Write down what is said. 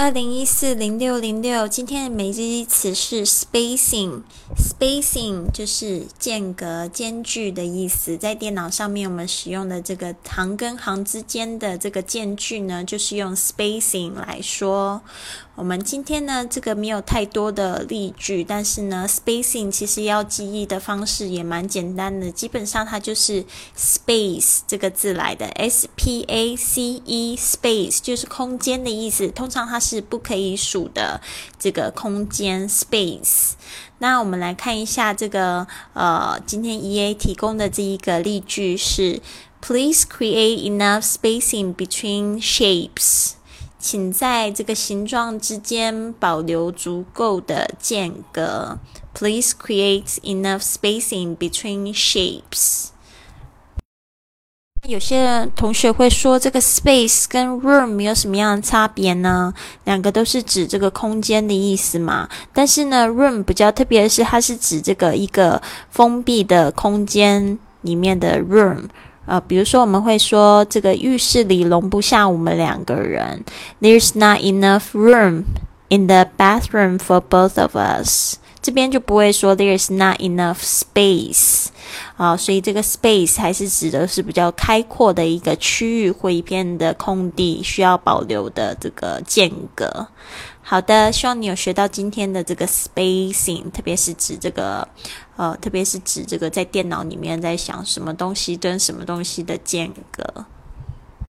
二零一四零六零六，今天的每日一词是 spacing，spacing 就是间隔、间距的意思。在电脑上面，我们使用的这个行跟行之间的这个间距呢，就是用 spacing 来说。我们今天呢，这个没有太多的例句，但是呢，spacing 其实要记忆的方式也蛮简单的，基本上它就是 space 这个字来的，s p a c e space 就是空间的意思。通常它是是不可以数的这个空间 space。那我们来看一下这个呃，今天 E A 提供的这一个例句是：Please create enough spacing between shapes。请在这个形状之间保留足够的间隔。Please create enough spacing between shapes。有些同学会说，这个 space 跟 room 有什么样的差别呢？两个都是指这个空间的意思嘛。但是呢，room 比较特别的是，它是指这个一个封闭的空间里面的 room。呃，比如说我们会说这个浴室里容不下我们两个人，There's not enough room in the bathroom for both of us。这边就不会说 There's not enough space 啊，所以这个 space 还是指的是比较开阔的一个区域或一片的空地，需要保留的这个间隔。好的，希望你有学到今天的这个 spacing，特别是指这个，呃，特别是指这个在电脑里面在想什么东西跟什么东西的间隔。